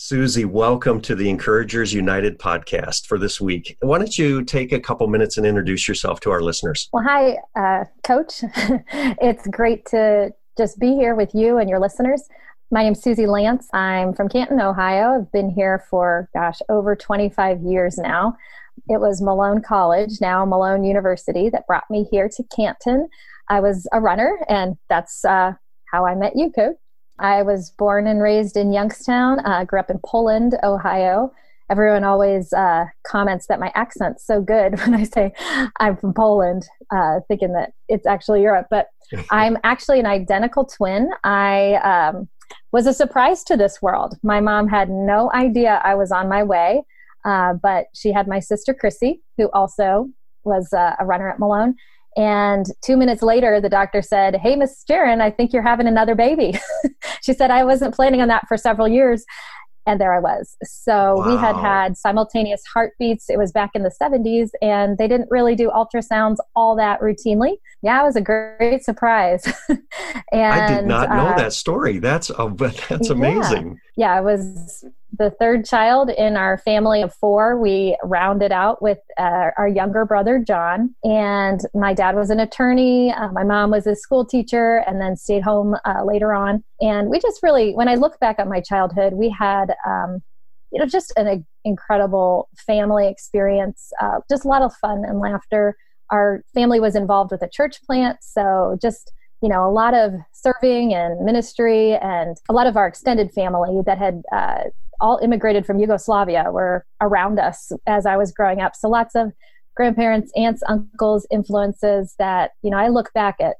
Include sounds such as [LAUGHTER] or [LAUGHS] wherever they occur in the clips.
Suzi, welcome to the Encouragers United podcast for this week. Why don't you take a couple minutes and introduce yourself to our listeners? Well, hi, uh, Coach. [LAUGHS] it's great to just be here with you and your listeners. My name's Suzi Lantz. I'm from Canton, Ohio. I've been here for, gosh, over 25 years now. It was Malone College, now Malone University, that brought me here to Canton. I was a runner, and that's uh, how I met you, Coach. I was born and raised in Youngstown, uh, grew up in Poland, Ohio. Everyone always uh, comments that my accent's so good [LAUGHS] when I say I'm from Poland, uh, thinking that it's actually Europe. But [LAUGHS] I'm actually an identical twin. I um, was a surprise to this world. My mom had no idea I was on my way, uh, but she had my sister Chrissy, who also was uh, a runner at Malone. And two minutes later, the doctor said, Hey, Miss Jaron, I think you're having another baby. [LAUGHS] she said, I wasn't planning on that for several years. And there I was. So wow. we had had simultaneous heartbeats. It was back in the 70s, and they didn't really do ultrasounds all that routinely. Yeah, it was a great surprise. and [LAUGHS] I did not know uh, that story. That's uh, [LAUGHS] that's amazing. Yeah. Yeah, I was the third child in our family of four. We rounded out with uh, our younger brother, John. And my dad was an attorney. Uh, my mom was a school teacher and then stayed home uh, later on. And we just really, when I look back at my childhood, we had, um, you know, just an incredible family experience, uh, just a lot of fun and laughter. Our family was involved with a church plant. So just, you know, a lot of serving and ministry, and a lot of our extended family that had uh, all immigrated from Yugoslavia were around us as I was growing up. So lots of grandparents, aunts, uncles, influences that, you know, I look back at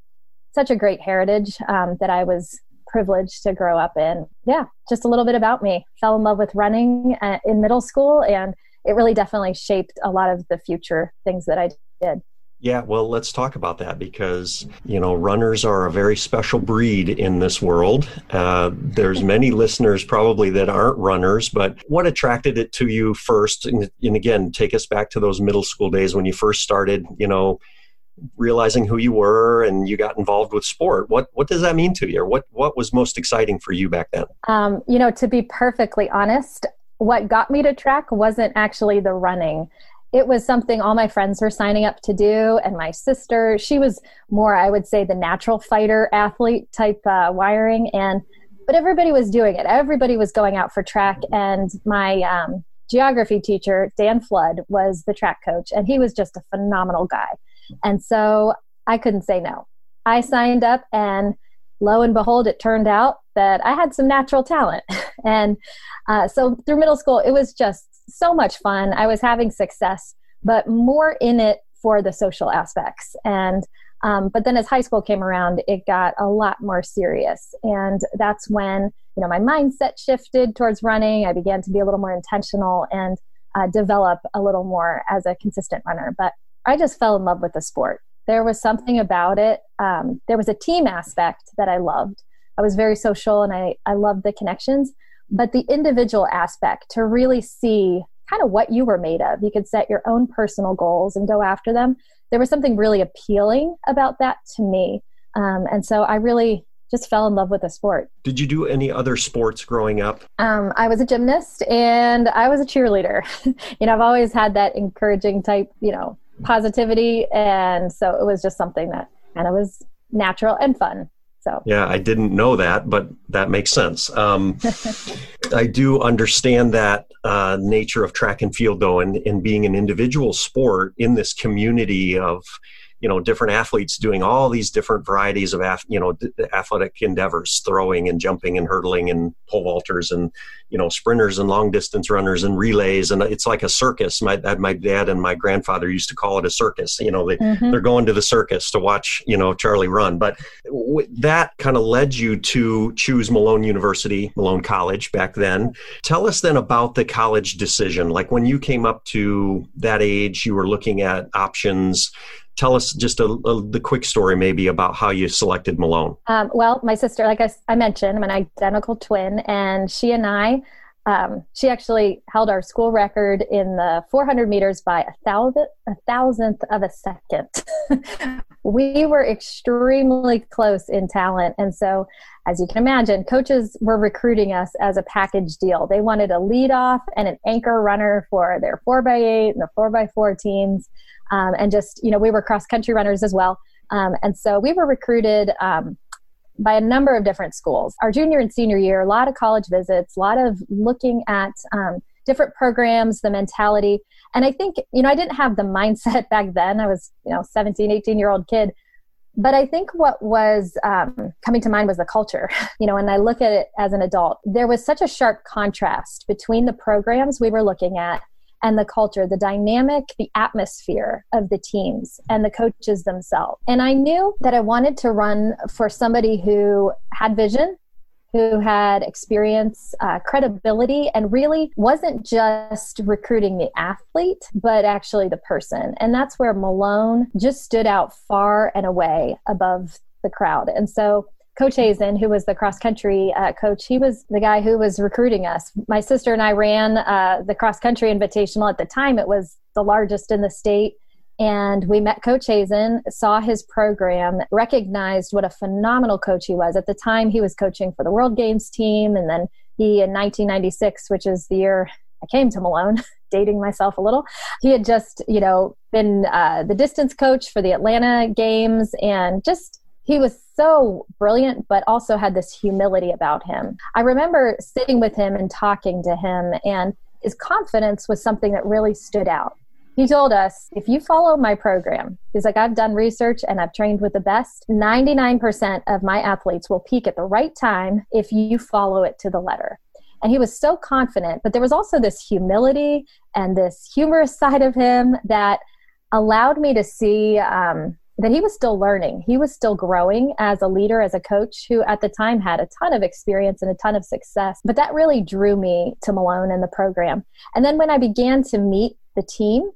such a great heritage um, that I was privileged to grow up in. Yeah, just a little bit about me. Fell in love with running uh, in middle school, and it really definitely shaped a lot of the future things that I did. Yeah, well, let's talk about that because, you know, runners are a very special breed in this world. Uh, there's many [LAUGHS] listeners probably that aren't runners, but what attracted it to you first? And, and again, take us back to those middle school days when you first started, you know, realizing who you were and you got involved with sport. What what does that mean to you? Or what what was most exciting for you back then? Um, you know, to be perfectly honest, what got me to track wasn't actually the running it was something all my friends were signing up to do and my sister she was more i would say the natural fighter athlete type uh, wiring and but everybody was doing it. Everybody was going out for track and my um, geography teacher dan flood was the track coach and he was just a phenomenal guy. And so i couldn't say no. I signed up and lo and behold it turned out that i had some natural talent. [LAUGHS] And uh, so through middle school it was just so much fun. I was having success, but more in it for the social aspects. And um, but then as high school came around, it got a lot more serious, and that's when you know my mindset shifted towards running. I began to be a little more intentional and uh, develop a little more as a consistent runner. But I just fell in love with the sport. There was something about it. Um, there was a team aspect that I loved. I was very social, and I I loved the connections but the individual aspect to really see kind of what you were made of. You could set your own personal goals and go after them. There was something really appealing about that to me. Um, and so I really just fell in love with the sport. Did you do any other sports growing up? Um, I was a gymnast and I was a cheerleader. [LAUGHS] you know, I've always had that encouraging type, you know, positivity. And so it was just something that kind of was natural and fun. So yeah, I didn't know that, but that makes sense. Um, [LAUGHS] I do understand that uh, nature of track and field, though, and, and being an individual sport in this community of you know different athletes doing all these different varieties of you know athletic endeavors throwing and jumping and hurdling and pole vaulters and you know sprinters and long distance runners and relays. And it's like a circus. My my dad and my grandfather used to call it a circus. You know they mm-hmm. they're going to the circus to watch you know Charlie run. But w- that kind of led you to choose Malone University Malone College back then. Tell us then about the college decision. Like when you came up to that age you were looking at options tell us just a, a, the quick story maybe about how you selected Malone. Um, well, my sister, like I, I, mentioned, I'm an identical twin, and she and I Um, she actually held our school record in the 400 meters by a a thousandth of a second. [LAUGHS] we were extremely close in talent. And so, as you can imagine, coaches were recruiting us as a package deal. They wanted a lead off and an anchor runner for their 4x8 and the 4x4 teams. Um, and just, you know, we were cross country runners as well. Um, and so we were recruited um, by a number of different schools. Our junior and senior year, a lot of college visits, a lot of looking at um, different programs, the mentality. And I think, you know, I didn't have the mindset [LAUGHS] back then. I was, you know, 17, 18 year old kid. But I think what was um, coming to mind was the culture. [LAUGHS] You know, and I look at it as an adult, there was such a sharp contrast between the programs we were looking at and the culture, the dynamic, the atmosphere of the teams and the coaches themselves. And I knew that I wanted to run for somebody who had vision, who had experience, uh, credibility, and really wasn't just recruiting the athlete, but actually the person. And that's where Malone just stood out far and away above the crowd. And so Coach Hazen, who was the cross country uh, coach, he was the guy who was recruiting us. My sister and I ran uh, the cross country invitational at the time. It was the largest in the state. And we met Coach Hazen, saw his program, recognized what a phenomenal coach he was. At the time, he was coaching for the World Games team. And then he, in 1996, which is the year I came to Malone, [LAUGHS] dating myself a little. He had just, you know, been uh, the distance coach for the Atlanta Games and just he was so brilliant, but also had this humility about him. I remember sitting with him and talking to him, and his confidence was something that really stood out. He told us, if you follow my program, he's like, I've done research and I've trained with the best. 99% of my athletes will peak at the right time if you follow it to the letter. And he was so confident, but there was also this humility and this humorous [LAUGHS] side of him that allowed me to see um, that he was still learning. He was still growing as a leader, as a coach who at the time had a ton of experience and a ton of success. But that really drew me to Malone and the program. And then when I began to meet the team,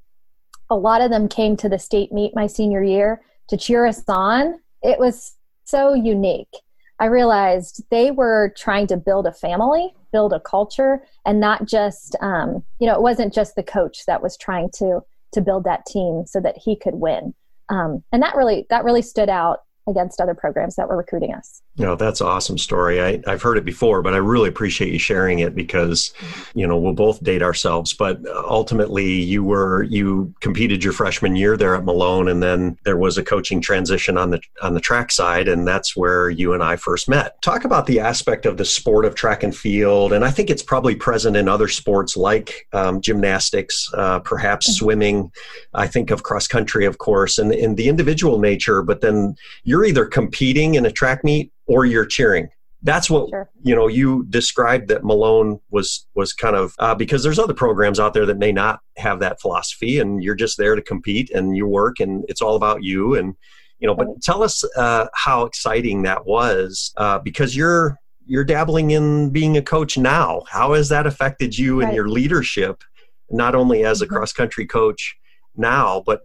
a lot of them came to the state meet my senior year to cheer us on. It was so unique. I realized they were trying to build a family, build a culture, and not just, um, you know, it wasn't just the coach that was trying to to build that team so that he could win um, and that really that really stood out against other programs that were recruiting us. No, oh, that's awesome story. I, have heard it before, but I really appreciate you sharing it because, you know, we'll both date ourselves. But ultimately, you were you competed your freshman year there at Malone, and then there was a coaching transition on the on the track side, and that's where you and I first met. Talk about the aspect of the sport of track and field, and I think it's probably present in other sports like um, gymnastics, uh, perhaps mm-hmm. swimming. I think of cross country, of course, and in the individual nature. But then you're either competing in a track meet or you're cheering that's what sure. you know you described that malone was was kind of uh, because there's other programs out there that may not have that philosophy and you're just there to compete and you work and it's all about you and you know but tell us uh, how exciting that was uh, because you're you're dabbling in being a coach now how has that affected you right. and your leadership not only as a mm-hmm. cross country coach now but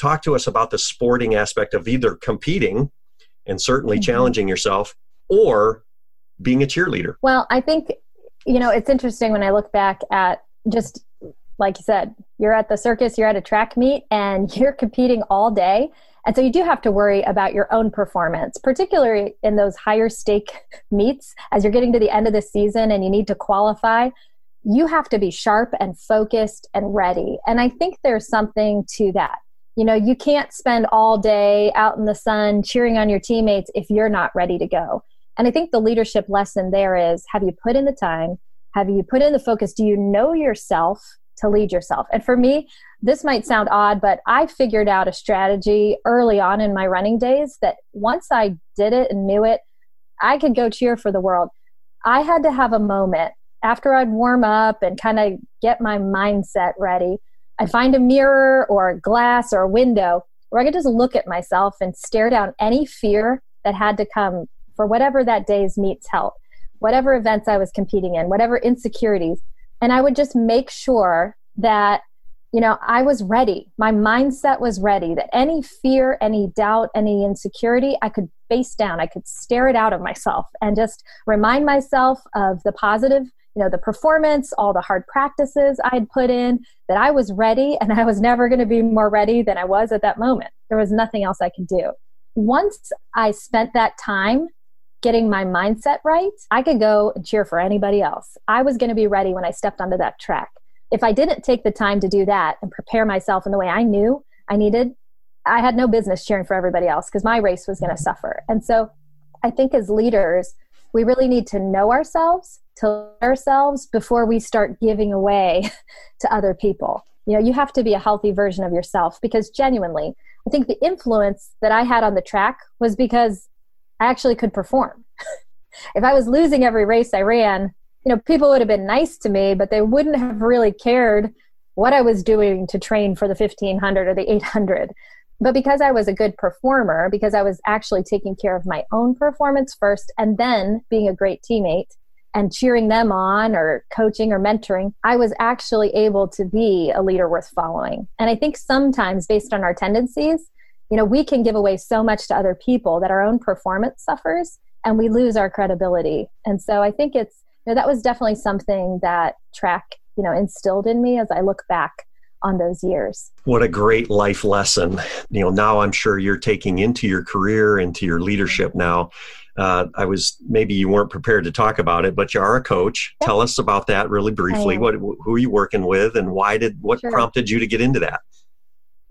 talk to us about the sporting aspect of either competing and certainly mm-hmm. challenging yourself or being a cheerleader? Well, I think, you know, it's interesting when I look back at just like you said, you're at the circus, you're at a track meet, and [LAUGHS] you're competing all day. And so you do have to worry about your own performance, particularly in those higher stake [LAUGHS] meets as you're getting to the end of the season and you need to qualify. You have to be sharp and focused and ready. And I think there's something to that you know you can't spend all day out in the sun cheering on your teammates if you're not ready to go. And i think the leadership lesson there is have you put in the time? Have you put in the focus? Do you know yourself to lead yourself? And for me this might sound odd but i figured out a strategy early on in my running days that once i did it and knew it i could go cheer for the world. I had to have a moment after i'd warm up and kind of get my mindset ready I find a mirror or a glass or a window where I could just look at myself and stare down any fear that had to come for whatever that day's meets held, whatever events I was competing in, whatever insecurities. And I would just make sure that, you know, I was ready. My mindset was ready, that any fear, any doubt, any insecurity, I could face down. I could stare it out of myself and just remind myself of the positive you know the performance all the hard practices i'd put in that i was ready [LAUGHS] and i was never going to be more ready than i was at that moment. There was nothing else i could do. Once i spent that time getting my mindset right i could go and cheer for anybody else. I was going to be ready when i stepped onto that track. If i didn't take the time to do that and prepare myself in the way i knew i needed i had no business cheering for everybody else because my race was going to suffer. And so i think as leaders we really need to know ourselves to ourselves before we start giving away [LAUGHS] to other people. You know you have to be a healthy version of yourself because genuinely i think the influence that i had on the track was because i actually could perform. [LAUGHS] If i was losing every race i ran you know people would have been nice to me but they wouldn't have really cared what i was doing to train for the 1500 or the 800 but because I was a good performer, because I was actually taking care of my own performance first and then being a great teammate and cheering them on or coaching or mentoring, I was actually able to be a leader worth following. And I think sometimes based on our tendencies, you know, we can give away so much to other people that our own performance suffers and we lose our credibility. And so I think it's, you know, that was definitely something that track, you know, instilled in me as I look back on those years. What a great life lesson. You know, now I'm sure you're taking into your career, into your leadership now. Uh, I was maybe you weren't prepared to talk about it, but you are a coach. Yep. Tell us about that really briefly. What who are you working with, and why did what sure. prompted you to get into that?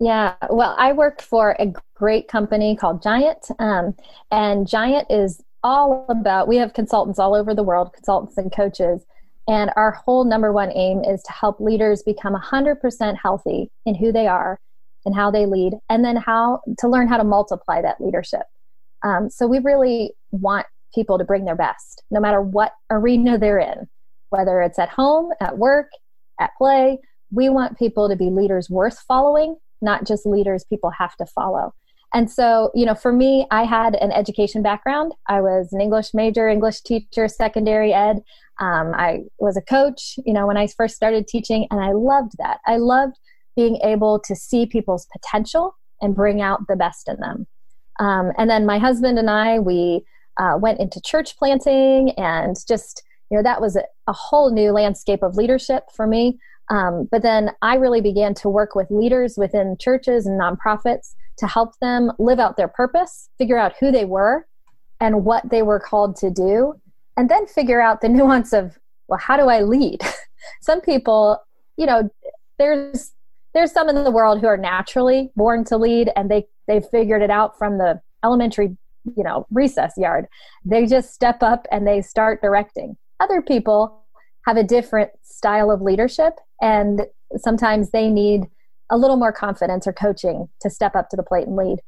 Yeah, well, I work for a great company called Giant, um, and Giant is all about. We have consultants all over the world, consultants and coaches, and our whole number one aim is to help leaders become 100% healthy in who they are and how they lead, and then how to learn how to multiply that leadership. Um, so we really want people to bring their best, no matter what arena they're in, whether it's at home, at work, at play. We want people to be leaders worth following, not just leaders people have to follow. And so, you know, for me, I had an education background. I was an English major, English teacher, secondary ed. Um, I was a coach, you know, when I first started teaching, and I loved that. I loved being able to see people's potential and bring out the best in them. Um, and then my husband and I, we uh, went into church planting and just, you know, that was a, a whole new landscape of leadership for me. Um, but then I really began to work with leaders within churches and nonprofits to help them live out their purpose, figure out who they were and what they were called to do, and then figure out the [LAUGHS] nuance of, well, how do I lead? [LAUGHS] some people, you know, there's there's some in the world who are naturally born to lead and they they've figured it out from the elementary, you know, recess yard. They just step up and they start directing. Other people have a different style of leadership and sometimes they need a little more confidence or coaching to step up to the plate and lead.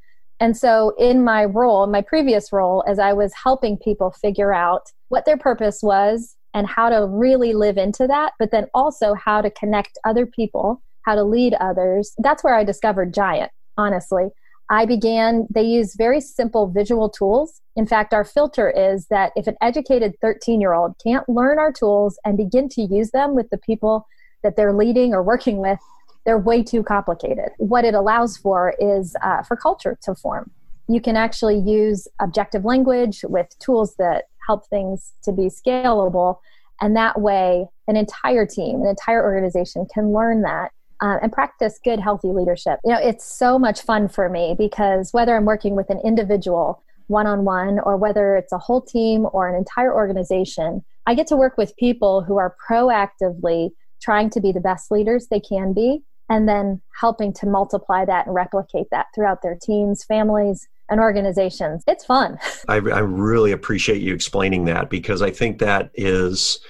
And so, in my role, my previous role, as I was helping people figure out what their purpose was and how to really live into that, but then also how to connect other people, how to lead others, that's where I discovered Giant, honestly. I began, they use very simple visual tools. In fact, our filter is that if an educated 13 year old can't learn our tools and begin to use them with the people that they're leading or working with, they're way too complicated. What it allows for is uh, for culture to form. You can actually use objective language with tools that help things to be scalable. And that way, an entire team, an entire organization can learn that uh, and practice good, healthy leadership. You know, it's so much fun for me because whether I'm working with an individual one on one or whether it's a whole team or an entire organization, I get to work with people who are proactively trying to be the best leaders they can be and then helping to multiply that and replicate that throughout their teams, families, and organizations. It's fun. [LAUGHS] I, I really appreciate you explaining that because I think that is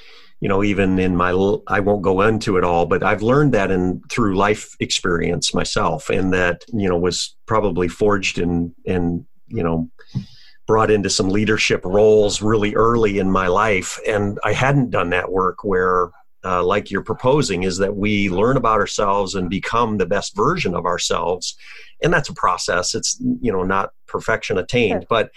you know even in my i won't go into it all but i've learned that in through life experience myself and that you know was probably forged and and you know brought into some leadership roles really early in my life and i hadn't done that work where uh, like you're proposing, is that we learn about ourselves and become the best version of ourselves. And that's a process. It's, you know, not perfection attained, sure. but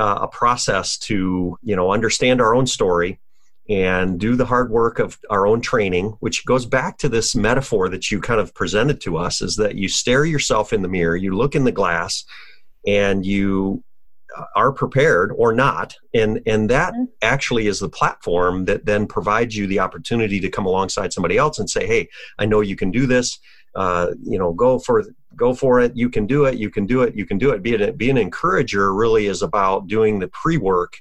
uh, a process to, you know, understand our own story and do the hard work of our own training, which goes back to this metaphor that you kind of presented to us is that you stare yourself in the mirror, you look in the glass, and you are prepared or not. And and that mm-hmm. actually is the platform that then provides you the opportunity to come alongside somebody else and say hey i know you can do this. Uh, you know go for go for it. You can do it. You can do it. You can do it. Be, it, be an encourager really is about doing the pre-work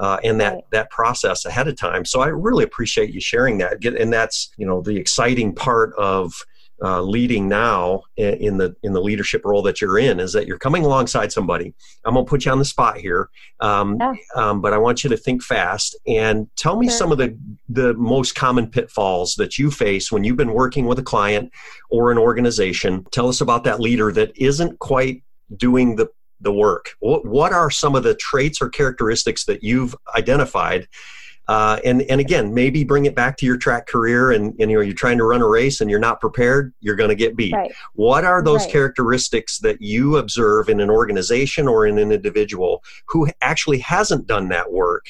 uh, and that right. that process ahead of time so i really appreciate you sharing that and that's you know the exciting part of uh, leading now in the in the leadership role that you're in is that you're coming alongside somebody. I'm gonna put you on the spot here, um, yeah. um, but I want you to think fast and tell me sure. some of the the most common pitfalls that you face when you've been working with a client or an organization. Tell us about that leader that isn't quite doing the the work. What, what are some of the traits or characteristics that you've identified uh, and and again, maybe bring it back to your track career, and, and you know you're trying to run a race and you're not prepared, you're going to get beat. Right. What are those right. characteristics that you observe in an organization or in an individual who actually hasn't done that work?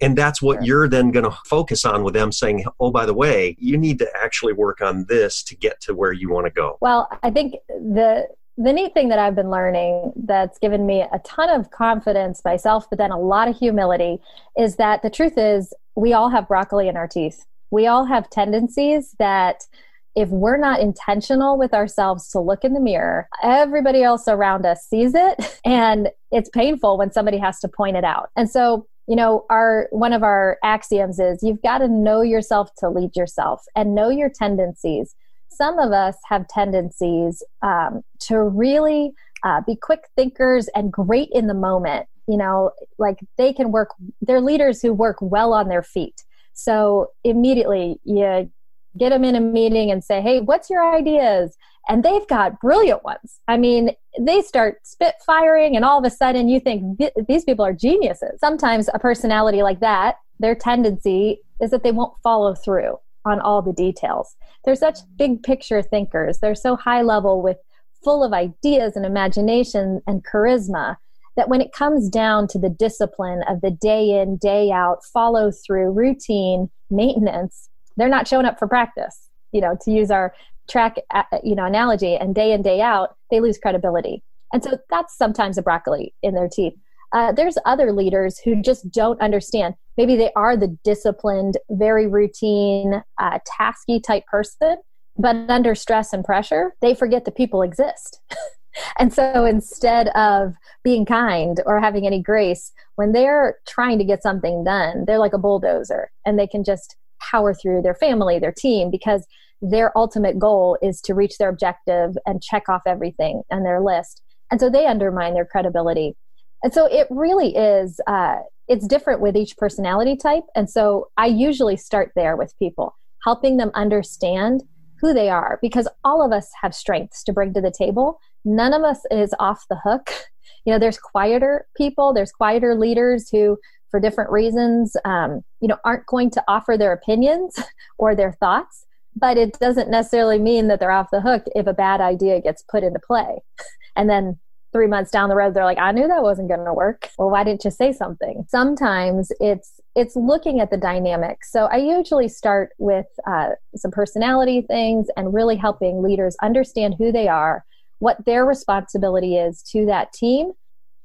And that's what sure. you're then going to focus on with them saying, oh, by the way, you need to actually work on this to get to where you want to go. Well, I think the the neat thing that I've been learning that's given me a ton of confidence myself, but then a lot of humility is that the truth is we all have broccoli in our teeth. We all have tendencies that if we're not intentional with ourselves to look in the mirror, everybody else around us sees it [LAUGHS] and it's painful when somebody has to point it out. And so, you know, our one of our axioms is you've got to know yourself to lead yourself and know your tendencies some of us have tendencies um, to really uh, be quick thinkers and great in the moment. You know, like they can work, they're leaders who work well on their feet. So immediately you get them in a meeting and say, hey, what's your ideas? And they've got brilliant ones. I mean, they start spit firing, and all of a sudden you think these people are geniuses. Sometimes a personality like that, their tendency is that they won't follow through on all the details. They're such big picture thinkers. They're so high level with full of ideas and imagination and charisma that when it comes down to the discipline of the day in, day out, follow through, routine, maintenance, they're not showing up for practice. You know, to use our track, uh, you know, analogy, and day in, day out, they lose credibility. And so that's sometimes a broccoli in their teeth. Uh, there's other leaders who just don't understand. Maybe they are the disciplined, very routine, uh, tasky type person, but under stress and pressure, they forget that people exist. [LAUGHS] and so instead of being kind or having any grace, when they're trying to get something done, they're like a bulldozer and they can just power through their family, their team, because their ultimate goal is to reach their objective and check off everything on their list. And so they undermine their credibility and so it really is, uh, it's different with each personality type. And so I usually start there with people, helping them understand who they are because all of us have strengths to bring to the table. None of us is off the hook. [LAUGHS] You know, there's quieter people, there's quieter leaders who, for different reasons, um, you know, aren't going to offer their opinions [LAUGHS] or their thoughts. But it doesn't necessarily mean that they're off the hook if a bad idea gets put into play. [LAUGHS] And then three months down the road they're like i knew that wasn't going to work. Well why didn't you say something? Sometimes it's it's looking at the dynamics so i usually start with uh, some personality things and really helping leaders understand who they are what their responsibility is to that team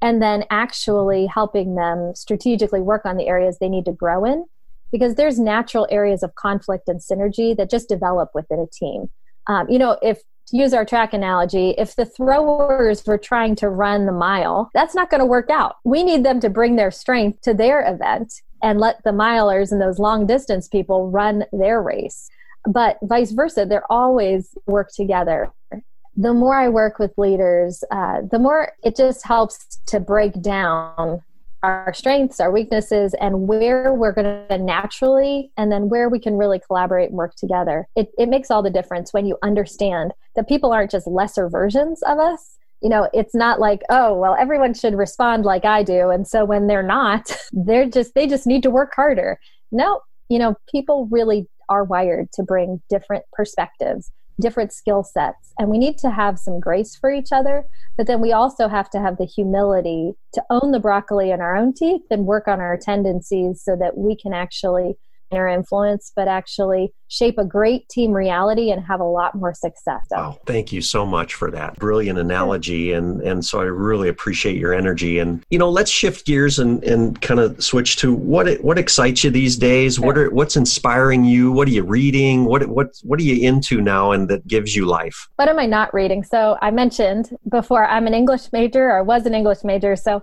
and then actually helping them strategically work on the areas they need to grow in. Because there's natural areas of conflict and synergy that just develop within a team. Um, you know if to use our track analogy, if the throwers were trying to run the mile, that's not going to work out. We need them to bring their strength to their event and let the milers and those long distance people run their race. But vice versa, they're always work together. The more I work with leaders, uh, the more it just helps to break down our strengths, our weaknesses, and where we're going to naturally, and then where we can really collaborate and work together. It, it makes all the difference when you understand that people aren't just lesser versions of us. You know, it's not like, oh, well, everyone should respond like I do. And so when they're not, [LAUGHS] they're just, they just need to work harder. No, you know, people really are wired to bring different perspectives different skill sets and we need to have some grace for each other but then we also have to have the humility to own the broccoli in our own teeth and work on our tendencies so that we can actually or influence, but actually shape a great team reality and have a lot more success. Wow, thank you so much for that brilliant analogy, and and so I really appreciate your energy. And you know, let's shift gears and and kind of switch to what what excites you these days. Sure. What are what's inspiring you? What are you reading? What what what are you into now, and that gives you life? What am I not reading? So I mentioned before I'm an English major or was an English major, so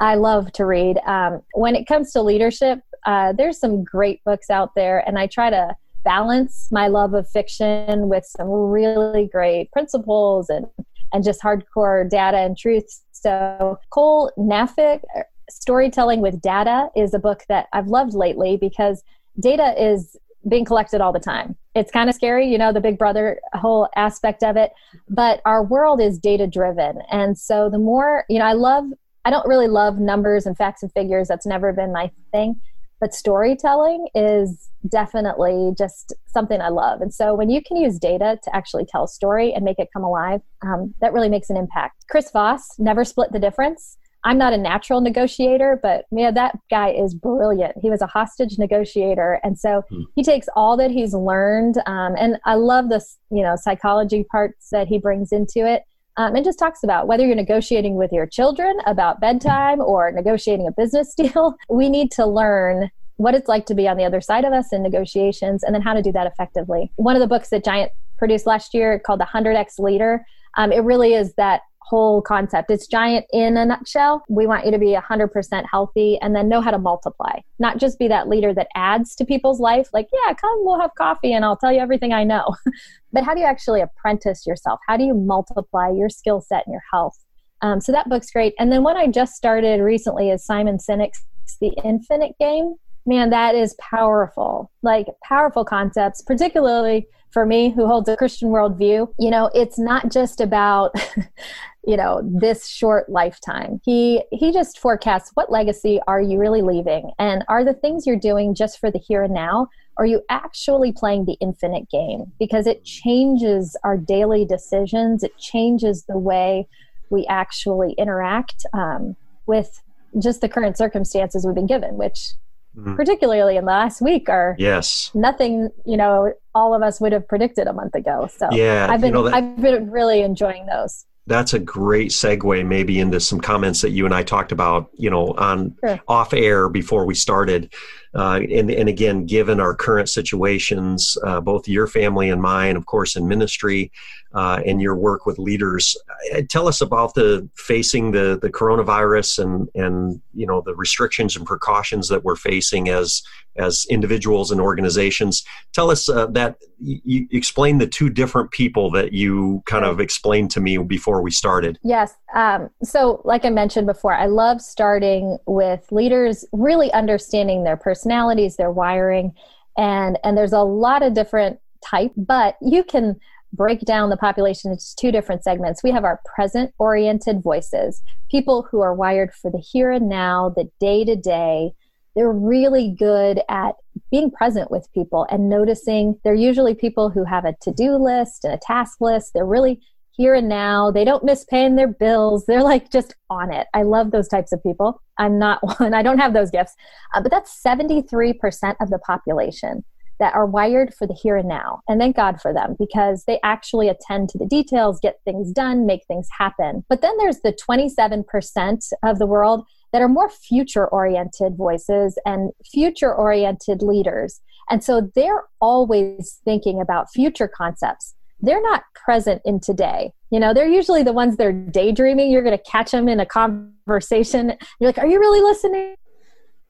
I love to read. Um, when it comes to leadership, uh, there's some great books out there, and I try to balance my love of fiction with some really great principles and and just hardcore data and truth. So Cole Knaflic, uh, Storytelling with Data, is a book that I've loved lately because data is being collected all the time. It's kind of scary, you know, the big brother whole aspect of it, but our world is data driven. And so the more, you know, I love I don't really love numbers and facts and figures. That's never been my thing. But storytelling is definitely just something I love. And so when you can use data to actually tell a story and make it come alive, um, that really makes an impact. Chris Voss, Never Split the Difference. I'm not a natural negotiator, but man, that guy is brilliant. He was a hostage negotiator, and so hmm. he takes all that he's learned, um, and I love this, you know, psychology parts that he brings into it, um, and just talks about whether you're negotiating with your children about bedtime or negotiating a business [LAUGHS] deal. We need to learn what it's like to be on the other side of us in negotiations and then how to do that effectively. One of the books that Giant produced last year called The 100X Leader, um, it really is that whole concept. It's giant in a nutshell. We want you to be 100% healthy and then know how to multiply, not just be that leader that adds to people's life, like, yeah, come, we'll have coffee and I'll tell you everything I know. [LAUGHS] but how do you actually apprentice yourself? How do you multiply your skill set and your health? Um, so that book's great. And then what I just started recently is Simon Sinek's The Infinite Game. Man, that is powerful. Like powerful concepts, particularly for me who holds a Christian worldview. You know, it's not just about [LAUGHS] you know this short lifetime. He he just forecasts what legacy are you really leaving? And are the things you're doing just for the here and now? Are you actually playing the infinite game? Because it changes our daily decisions. It changes the way we actually interact um, with just the current circumstances we've been given which mm. particularly in the last week are yes nothing you know all of us would have predicted a month ago so yeah i've been you know that- i've been really enjoying those that's a great segue maybe into some comments that you and I talked about, you know, on sure. off air before we started. Uh, and, and again, given our current situations, uh, both your family and mine, of course, in ministry, uh, and your work with leaders, uh, tell us about the facing the the coronavirus and and you know the restrictions and precautions that we're facing as as individuals and organizations. Tell us uh, that you explain the two different people that you kind of explained to me before we started. Yes. Um, so, like I mentioned before, I love starting with leaders really understanding their personalities, their wiring, and and there's a lot of different type, but you can break down the population into two different segments. We have our present oriented voices, people who are wired for the here and now, the day to day. They're really good at being present with people and noticing. They're usually people who have a to do list and a task list. They're really here and now. They don't miss paying their bills. They're like just on it. I love those types of people. I'm not [LAUGHS] one, I don't have those gifts. Uh, but that's 73% of the population that are wired for the here and now. And thank God for them because they actually attend to the details, get things done, make things happen. But then there's the 27% of the world that are more future oriented voices and future oriented leaders. And so they're always thinking about future concepts. They're not present in today. You know, they're usually the ones that are daydreaming. You're going to catch them in a conversation. You're like, Are you really listening?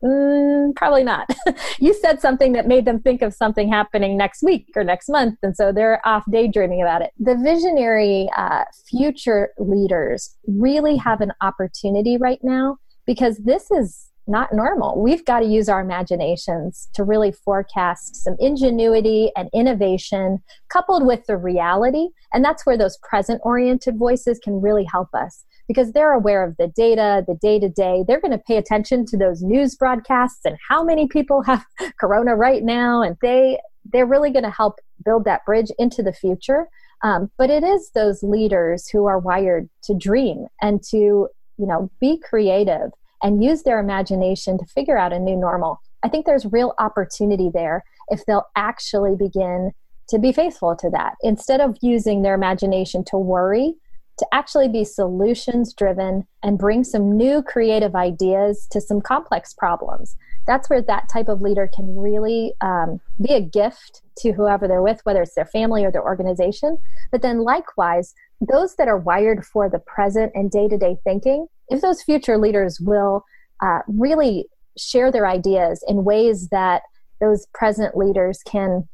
Mm, probably not. [LAUGHS] you said something that made them think of something happening next week or next month, and so they're off daydreaming about it. The visionary uh, future leaders really have an opportunity right now because this is not normal. We've got to use our imaginations to really forecast some ingenuity and innovation coupled with the reality. And that's where those present oriented voices can really help us because they're aware of the data, the day to day. They're going to pay attention to those news broadcasts and how many people have [LAUGHS] corona right now. And they, they're really going to help build that bridge into the future. Um, but it is those leaders who are wired to dream and to, you know, be creative and use their imagination to figure out a new normal. I think there's real opportunity there if they'll actually begin to be faithful to that. Instead of using their imagination to worry to actually be solutions driven and bring some new creative ideas to some complex problems. That's where that type of leader can really um, be a gift to whoever they're with whether it's their family or their organization. But then likewise those that are wired for the present and day-to-day thinking if those future leaders will uh, really share their ideas in ways that those present leaders can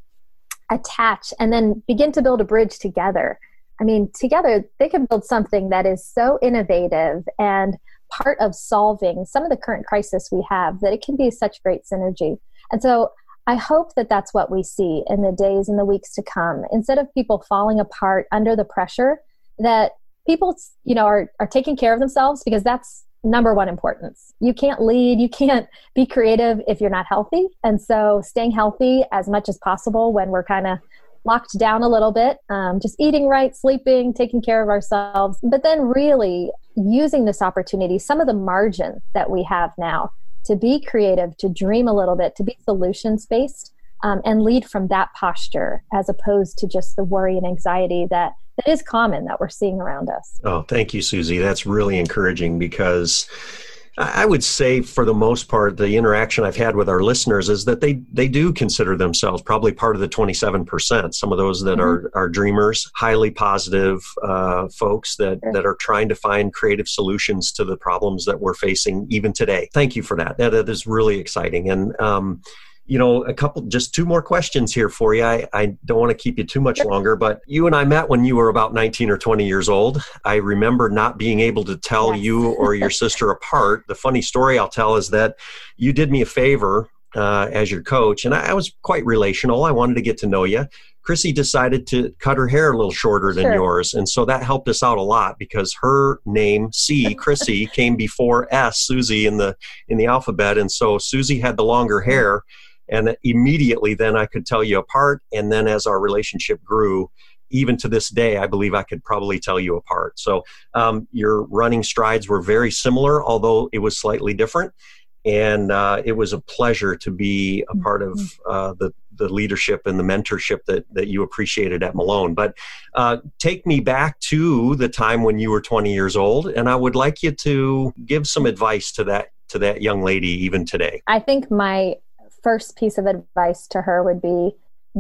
attach and then begin to build a bridge together. I mean, together they can build something that is so innovative and part of solving some of the current crisis we have that it can be such great synergy. And so I hope that that's what we see in the days and the weeks to come. Instead of people falling apart under the pressure, that people, you know, are, are taking care of themselves because that's number one importance. You can't lead, you can't be creative if you're not healthy. And so staying healthy as much as possible when we're kind of locked down a little bit, um, just eating right, sleeping, taking care of ourselves, but then really using this opportunity, some of the margin that we have now to be creative, to dream a little bit, to be solutions based. Um, and lead from that posture as opposed to just the worry and anxiety that that is common that we're seeing around us. Oh, thank you, Suzi. That's really encouraging because I would say, for the most part, the interaction I've had with our listeners is that they they do consider themselves probably part of the twenty seven percent. Some of those that mm-hmm. are are dreamers, highly positive uh, folks that sure. that are trying to find creative solutions to the problems that we're facing even today. Thank you for that. That, that is really exciting and. Um, you know, a couple, just two more questions here for you. I, I don't want to keep you too much longer, but you and I met when you were about 19 or 20 years old. I remember not being able to tell yes. you or your [LAUGHS] sister apart. The funny story I'll tell is that you did me a favor uh, as your coach, and I, I, was quite relational. I wanted to get to know you. Chrissy decided to cut her hair a little shorter than sure. yours, and so that helped us out a lot because her name C, [LAUGHS] Chrissy, came before S, Suzi, in the in the alphabet, and so Suzi had the longer hair and immediately then I could tell you apart. And then as our relationship grew, even to this day, I believe I could probably tell you apart. So um, your running strides were very similar, although it was slightly different. And uh, it was a pleasure to be a part of mm-hmm. uh, the, the leadership and the mentorship that, that you appreciated at Malone. But uh, take me back to the time when you were 20 years old, and I would like you to give some advice to that to that young lady even today. I think my first piece of advice to her would be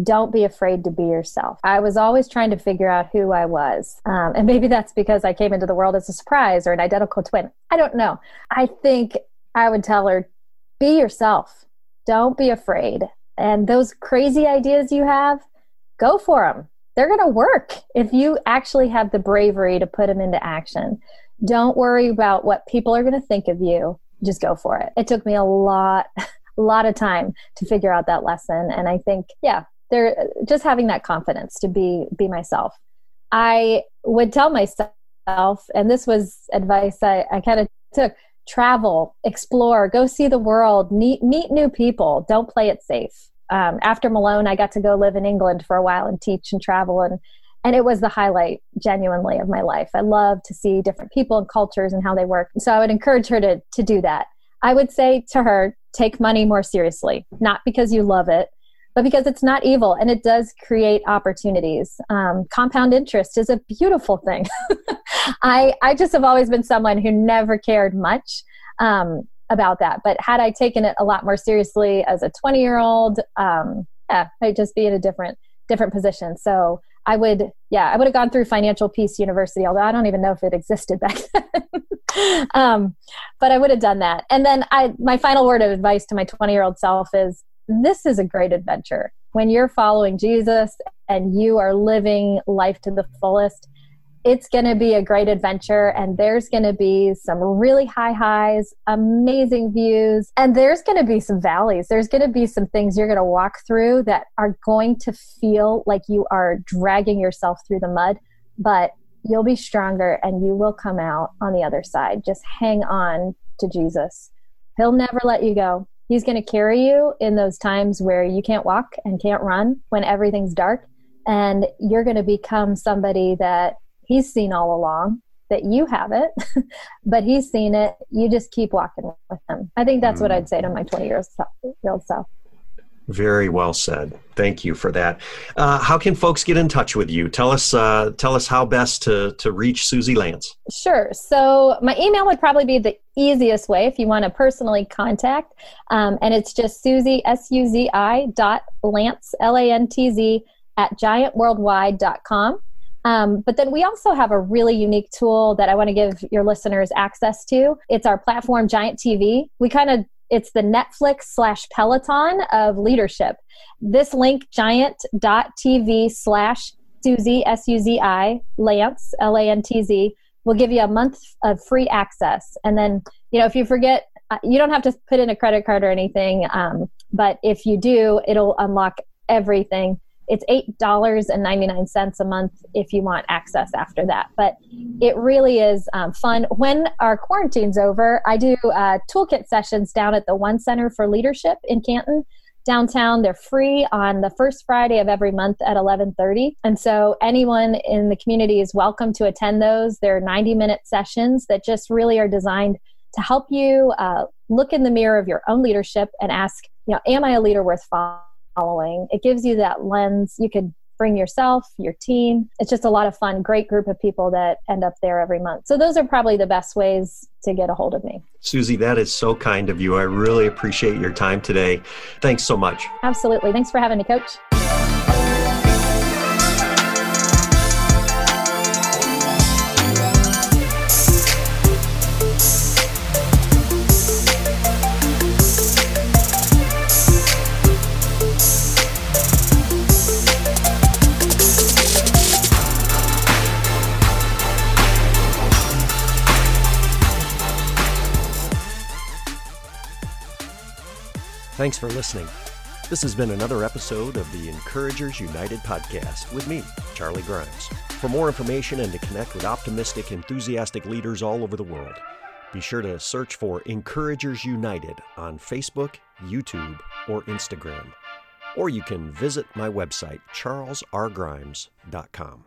don't be afraid to be yourself. I was always trying to figure out who I was. Um, and maybe that's because I came into the world as a surprise or an identical twin. I don't know. I think I would tell her be yourself. Don't be afraid. And those crazy ideas you have, go for them. They're going to work if you actually have the bravery to put them into action. Don't worry about what people are going to think of you. Just go for it. It took me a lot a lot of time to figure out that lesson. And I think, yeah, they're just having that confidence to be be myself. I would tell myself, and this was advice I, I kind of took travel, explore, go see the world, meet, meet new people, don't play it safe. Um, after Malone, I got to go live in England for a while and teach and travel, and and it was the highlight, genuinely, of my life. I love to see different people and cultures and how they work. So I would encourage her to to do that. I would say to her, take money more seriously, not because you love it, but because it's not evil and it does create opportunities. Um, compound interest is a beautiful thing. [LAUGHS] I, I just have always been someone who never cared much um, about that. But had I taken it a lot more seriously as a 20 year old, um, yeah, I'd just be in a different different position. So I would, yeah, I would have gone through Financial Peace University, although I don't even know if it existed back [LAUGHS] then. um, but I would have done that. And then I, my final word of advice to my 20 year old self is this is a great adventure. When you're following Jesus and you are living life to the fullest, it's going to be a great adventure and there's going to be some really high highs, amazing views, and there's going to be some valleys. There's going to be some things you're going to walk through that are going to feel like you are dragging yourself through the mud, but you'll be stronger and you will come out on the other side. Just hang on to Jesus. He'll never let you go. He's going to carry you in those times where you can't walk and can't run when everything's dark. And you're going to become somebody that he's seen all along that you have it, [LAUGHS] but he's seen it. You just keep walking with him. I think that's mm. what I'd say to my 20 year old self. Very well said. Thank you for that. Uh, how can folks get in touch with you? Tell us, uh, tell us how best to to reach Suzi Lantz. Sure. So my email would probably be the easiest way if you want to personally contact, um, and it's just Suzi S U Z I dot Lantz L A N T Z at giantworldwide.com. Um, but then we also have a really unique tool that I want to give your listeners access to. It's our platform, Giant TV. We kind of it's the Netflix slash Peloton of leadership. This link, giant.tv slash Suzi, S U Z I, Lantz, L A N T Z, will give you a month of free access. And then, you know, if you forget, uh, you don't have to put in a credit card or anything. Um, but if you do, it'll unlock everything it's $8.99 a month if you want access after that. But it really is um, fun. When our quarantine's over, I do uh, toolkit sessions down at the One Center for Leadership in Canton downtown they're free on the first friday of every month at 11.30 and so anyone in the community is welcome to attend those they're 90 minute sessions that just really are designed to help you uh, look in the mirror of your own leadership and ask you know am i a leader worth following following. It gives you that lens. You could bring yourself, your team. It's just a lot of fun. Great group of people that end up there every month. So those are probably the best ways to get a hold of me. Suzi, that is so kind of you. I really appreciate your time today. Thanks so much. Absolutely. Thanks for having me, coach. Thanks for listening. This has been another episode of the Encouragers United podcast with me, Charlie Grimes. For more information and to connect with optimistic, enthusiastic leaders all over the world, be sure to search for Encouragers United on Facebook, YouTube, or Instagram. Or you can visit my website, charlesrgrimes.com.